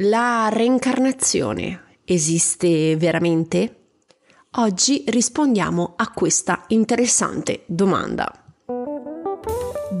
La reincarnazione esiste veramente? Oggi rispondiamo a questa interessante domanda.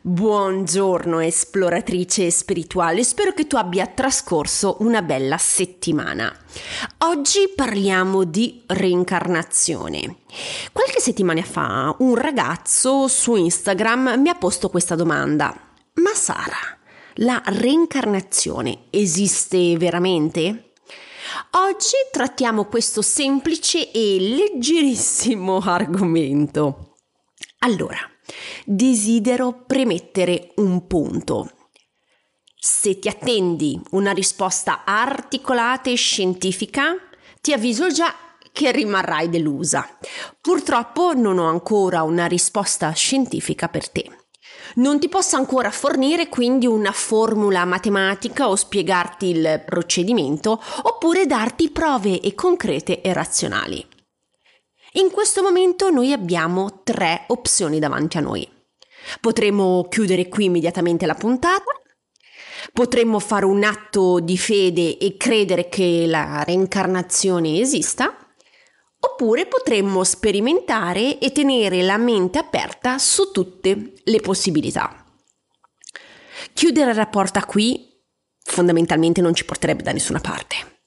Buongiorno esploratrice spirituale, spero che tu abbia trascorso una bella settimana. Oggi parliamo di reincarnazione. Qualche settimana fa un ragazzo su Instagram mi ha posto questa domanda. Ma Sara, la reincarnazione esiste veramente? Oggi trattiamo questo semplice e leggerissimo argomento. Allora, desidero premettere un punto. Se ti attendi una risposta articolata e scientifica, ti avviso già che rimarrai delusa. Purtroppo non ho ancora una risposta scientifica per te. Non ti posso ancora fornire quindi una formula matematica o spiegarti il procedimento oppure darti prove e concrete e razionali. In questo momento noi abbiamo tre opzioni davanti a noi. Potremmo chiudere qui immediatamente la puntata, potremmo fare un atto di fede e credere che la reincarnazione esista, Oppure potremmo sperimentare e tenere la mente aperta su tutte le possibilità. Chiudere la porta qui fondamentalmente non ci porterebbe da nessuna parte.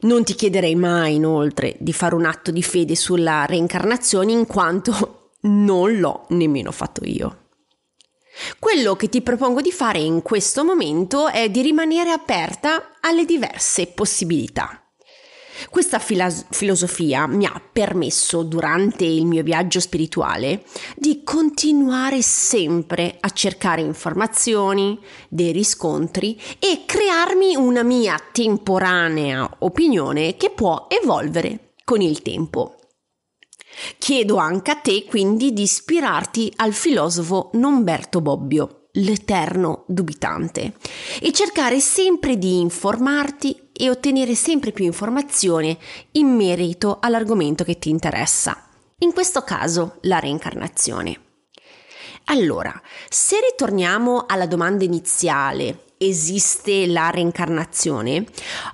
Non ti chiederei mai inoltre di fare un atto di fede sulla reincarnazione in quanto non l'ho nemmeno fatto io. Quello che ti propongo di fare in questo momento è di rimanere aperta alle diverse possibilità. Questa filas- filosofia mi ha permesso durante il mio viaggio spirituale di continuare sempre a cercare informazioni, dei riscontri e crearmi una mia temporanea opinione che può evolvere con il tempo. Chiedo anche a te quindi di ispirarti al filosofo Nomberto Bobbio l'eterno dubitante e cercare sempre di informarti e ottenere sempre più informazioni in merito all'argomento che ti interessa. In questo caso la reincarnazione. Allora, se ritorniamo alla domanda iniziale, esiste la reincarnazione,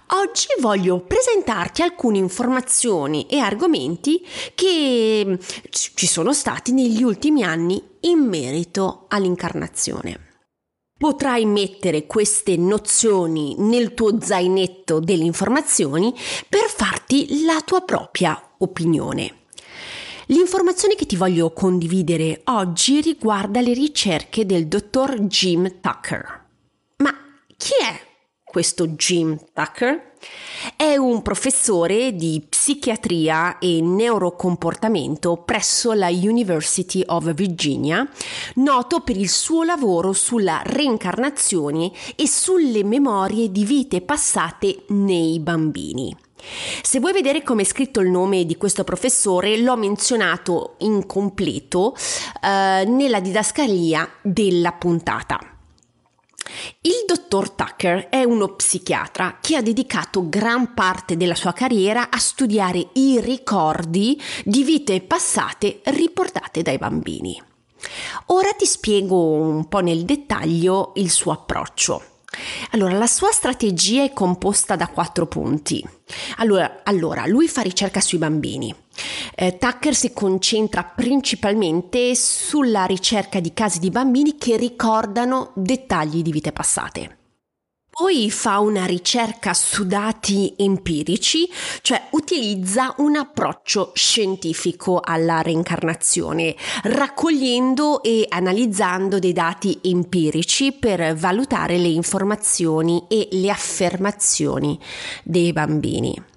oggi voglio presentarti alcune informazioni e argomenti che ci sono stati negli ultimi anni in merito all'incarnazione. Potrai mettere queste nozioni nel tuo zainetto delle informazioni per farti la tua propria opinione. L'informazione che ti voglio condividere oggi riguarda le ricerche del dottor Jim Tucker. Ma chi è questo Jim Tucker? È un professore di psichiatria e neurocomportamento presso la University of Virginia, noto per il suo lavoro sulla reincarnazione e sulle memorie di vite passate nei bambini. Se vuoi vedere come è scritto il nome di questo professore, l'ho menzionato in completo eh, nella didascalia della puntata. Il dottor Tucker è uno psichiatra che ha dedicato gran parte della sua carriera a studiare i ricordi di vite passate riportate dai bambini. Ora ti spiego un po' nel dettaglio il suo approccio. Allora, la sua strategia è composta da quattro punti. Allora, allora lui fa ricerca sui bambini. Eh, Tucker si concentra principalmente sulla ricerca di casi di bambini che ricordano dettagli di vite passate. Poi fa una ricerca su dati empirici, cioè utilizza un approccio scientifico alla reincarnazione, raccogliendo e analizzando dei dati empirici per valutare le informazioni e le affermazioni dei bambini.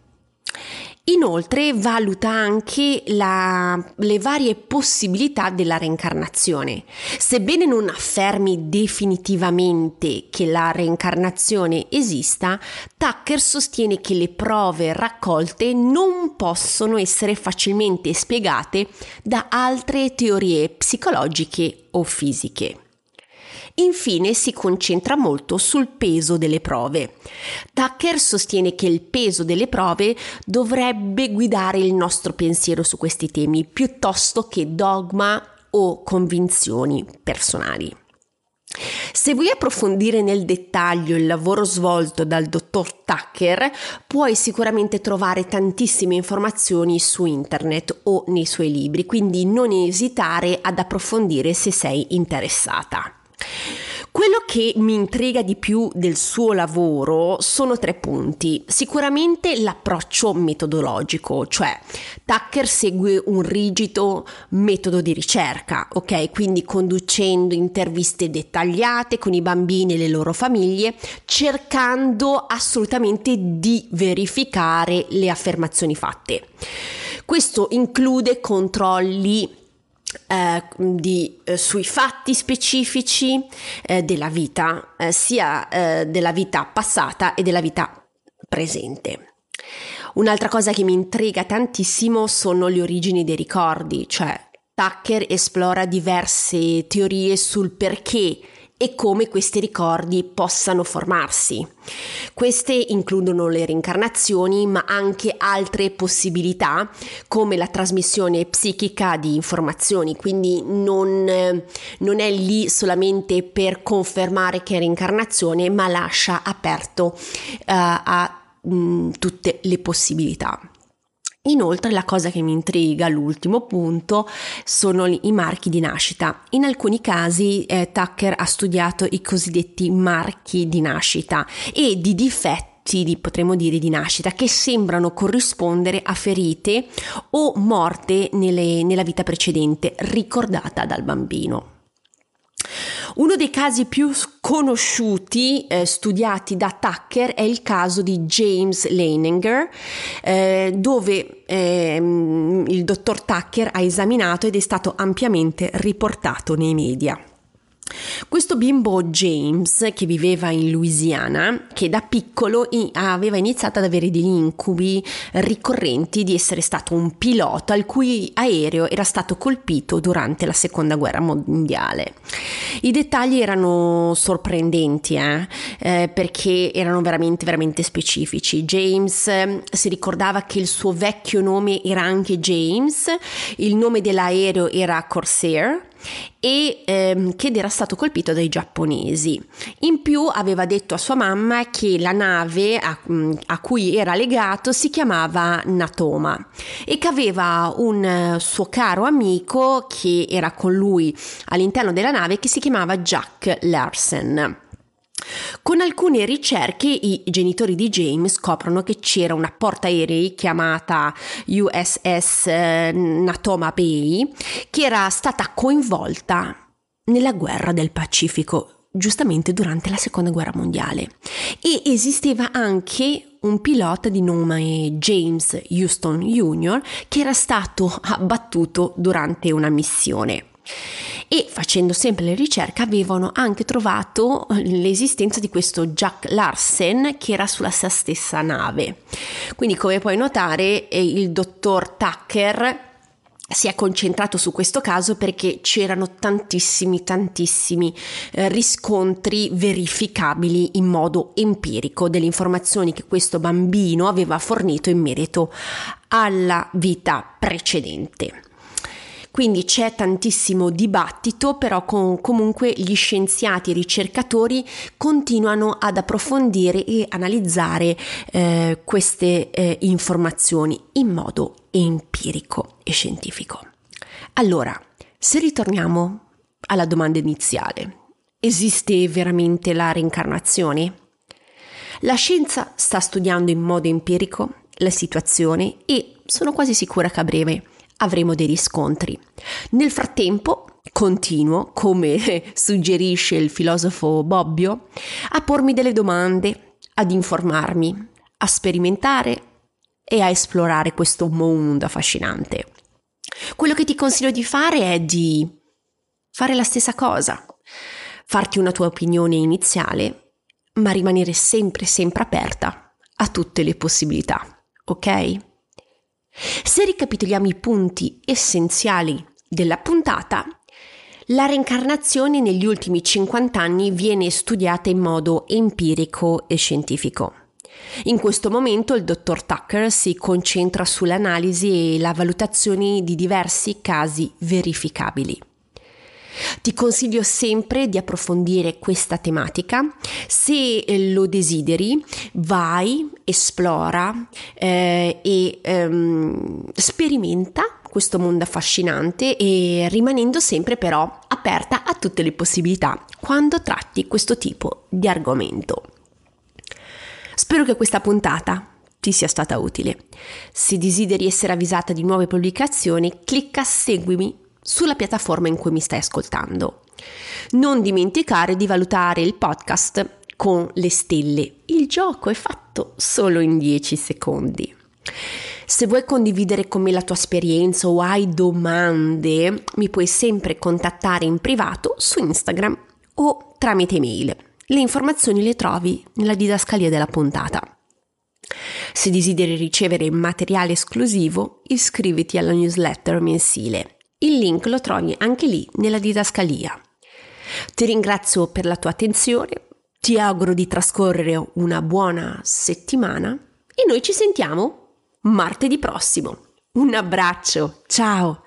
Inoltre valuta anche la, le varie possibilità della reincarnazione. Sebbene non affermi definitivamente che la reincarnazione esista, Tucker sostiene che le prove raccolte non possono essere facilmente spiegate da altre teorie psicologiche o fisiche. Infine si concentra molto sul peso delle prove. Tucker sostiene che il peso delle prove dovrebbe guidare il nostro pensiero su questi temi piuttosto che dogma o convinzioni personali. Se vuoi approfondire nel dettaglio il lavoro svolto dal dottor Tucker, puoi sicuramente trovare tantissime informazioni su internet o nei suoi libri, quindi non esitare ad approfondire se sei interessata. Quello che mi intriga di più del suo lavoro sono tre punti. Sicuramente l'approccio metodologico, cioè Tucker segue un rigido metodo di ricerca, ok? Quindi conducendo interviste dettagliate con i bambini e le loro famiglie, cercando assolutamente di verificare le affermazioni fatte. Questo include controlli eh, di, eh, sui fatti specifici eh, della vita, eh, sia eh, della vita passata e della vita presente. Un'altra cosa che mi intriga tantissimo sono le origini dei ricordi, cioè Tucker esplora diverse teorie sul perché e come questi ricordi possano formarsi. Queste includono le reincarnazioni, ma anche altre possibilità come la trasmissione psichica di informazioni, quindi non, non è lì solamente per confermare che è reincarnazione, ma lascia aperto uh, a mh, mm, tutte le possibilità. Inoltre la cosa che mi intriga, l'ultimo punto, sono i marchi di nascita. In alcuni casi eh, Tucker ha studiato i cosiddetti marchi di nascita e di difetti di, potremmo dire di nascita che sembrano corrispondere a ferite o morte nelle, nella vita precedente ricordata dal bambino. Uno dei casi più conosciuti, eh, studiati da Tucker, è il caso di James Leininger, eh, dove eh, il dottor Tucker ha esaminato ed è stato ampiamente riportato nei media. Questo bimbo James, che viveva in Louisiana, che da piccolo aveva iniziato ad avere degli incubi ricorrenti di essere stato un pilota al cui aereo era stato colpito durante la seconda guerra mondiale. I dettagli erano sorprendenti eh? Eh, perché erano veramente, veramente specifici. James eh, si ricordava che il suo vecchio nome era anche James, il nome dell'aereo era Corsair e ehm, che era stato colpito dai giapponesi. In più aveva detto a sua mamma che la nave a, mm, a cui era legato si chiamava Natoma e che aveva un uh, suo caro amico che era con lui all'interno della nave che si chiamava Jack Larsen. Con alcune ricerche i genitori di James scoprono che c'era una portaerei chiamata USS eh, Natoma Bay che era stata coinvolta nella guerra del Pacifico, giustamente durante la seconda guerra mondiale. E esisteva anche un pilota di nome James Houston Jr. che era stato abbattuto durante una missione e facendo sempre le ricerche avevano anche trovato l'esistenza di questo Jack Larsen che era sulla sua stessa nave. Quindi come puoi notare il dottor Tucker si è concentrato su questo caso perché c'erano tantissimi, tantissimi eh, riscontri verificabili in modo empirico delle informazioni che questo bambino aveva fornito in merito alla vita precedente. Quindi c'è tantissimo dibattito, però con, comunque gli scienziati e i ricercatori continuano ad approfondire e analizzare eh, queste eh, informazioni in modo empirico e scientifico. Allora, se ritorniamo alla domanda iniziale, esiste veramente la reincarnazione? La scienza sta studiando in modo empirico la situazione e sono quasi sicura che a breve avremo dei riscontri. Nel frattempo, continuo, come suggerisce il filosofo Bobbio, a pormi delle domande, ad informarmi, a sperimentare e a esplorare questo mondo affascinante. Quello che ti consiglio di fare è di fare la stessa cosa, farti una tua opinione iniziale, ma rimanere sempre, sempre aperta a tutte le possibilità, ok? Se ricapitoliamo i punti essenziali della puntata, la reincarnazione negli ultimi 50 anni viene studiata in modo empirico e scientifico. In questo momento il dottor Tucker si concentra sull'analisi e la valutazione di diversi casi verificabili. Ti consiglio sempre di approfondire questa tematica. Se lo desideri, vai, esplora eh, e ehm, sperimenta questo mondo affascinante e rimanendo sempre però aperta a tutte le possibilità quando tratti questo tipo di argomento. Spero che questa puntata ti sia stata utile. Se desideri essere avvisata di nuove pubblicazioni, clicca seguimi sulla piattaforma in cui mi stai ascoltando. Non dimenticare di valutare il podcast con le stelle. Il gioco è fatto solo in 10 secondi. Se vuoi condividere con me la tua esperienza o hai domande, mi puoi sempre contattare in privato su Instagram o tramite mail. Le informazioni le trovi nella didascalia della puntata. Se desideri ricevere materiale esclusivo, iscriviti alla newsletter mensile il link lo trovi anche lì nella didascalia. Ti ringrazio per la tua attenzione, ti auguro di trascorrere una buona settimana e noi ci sentiamo martedì prossimo. Un abbraccio, ciao!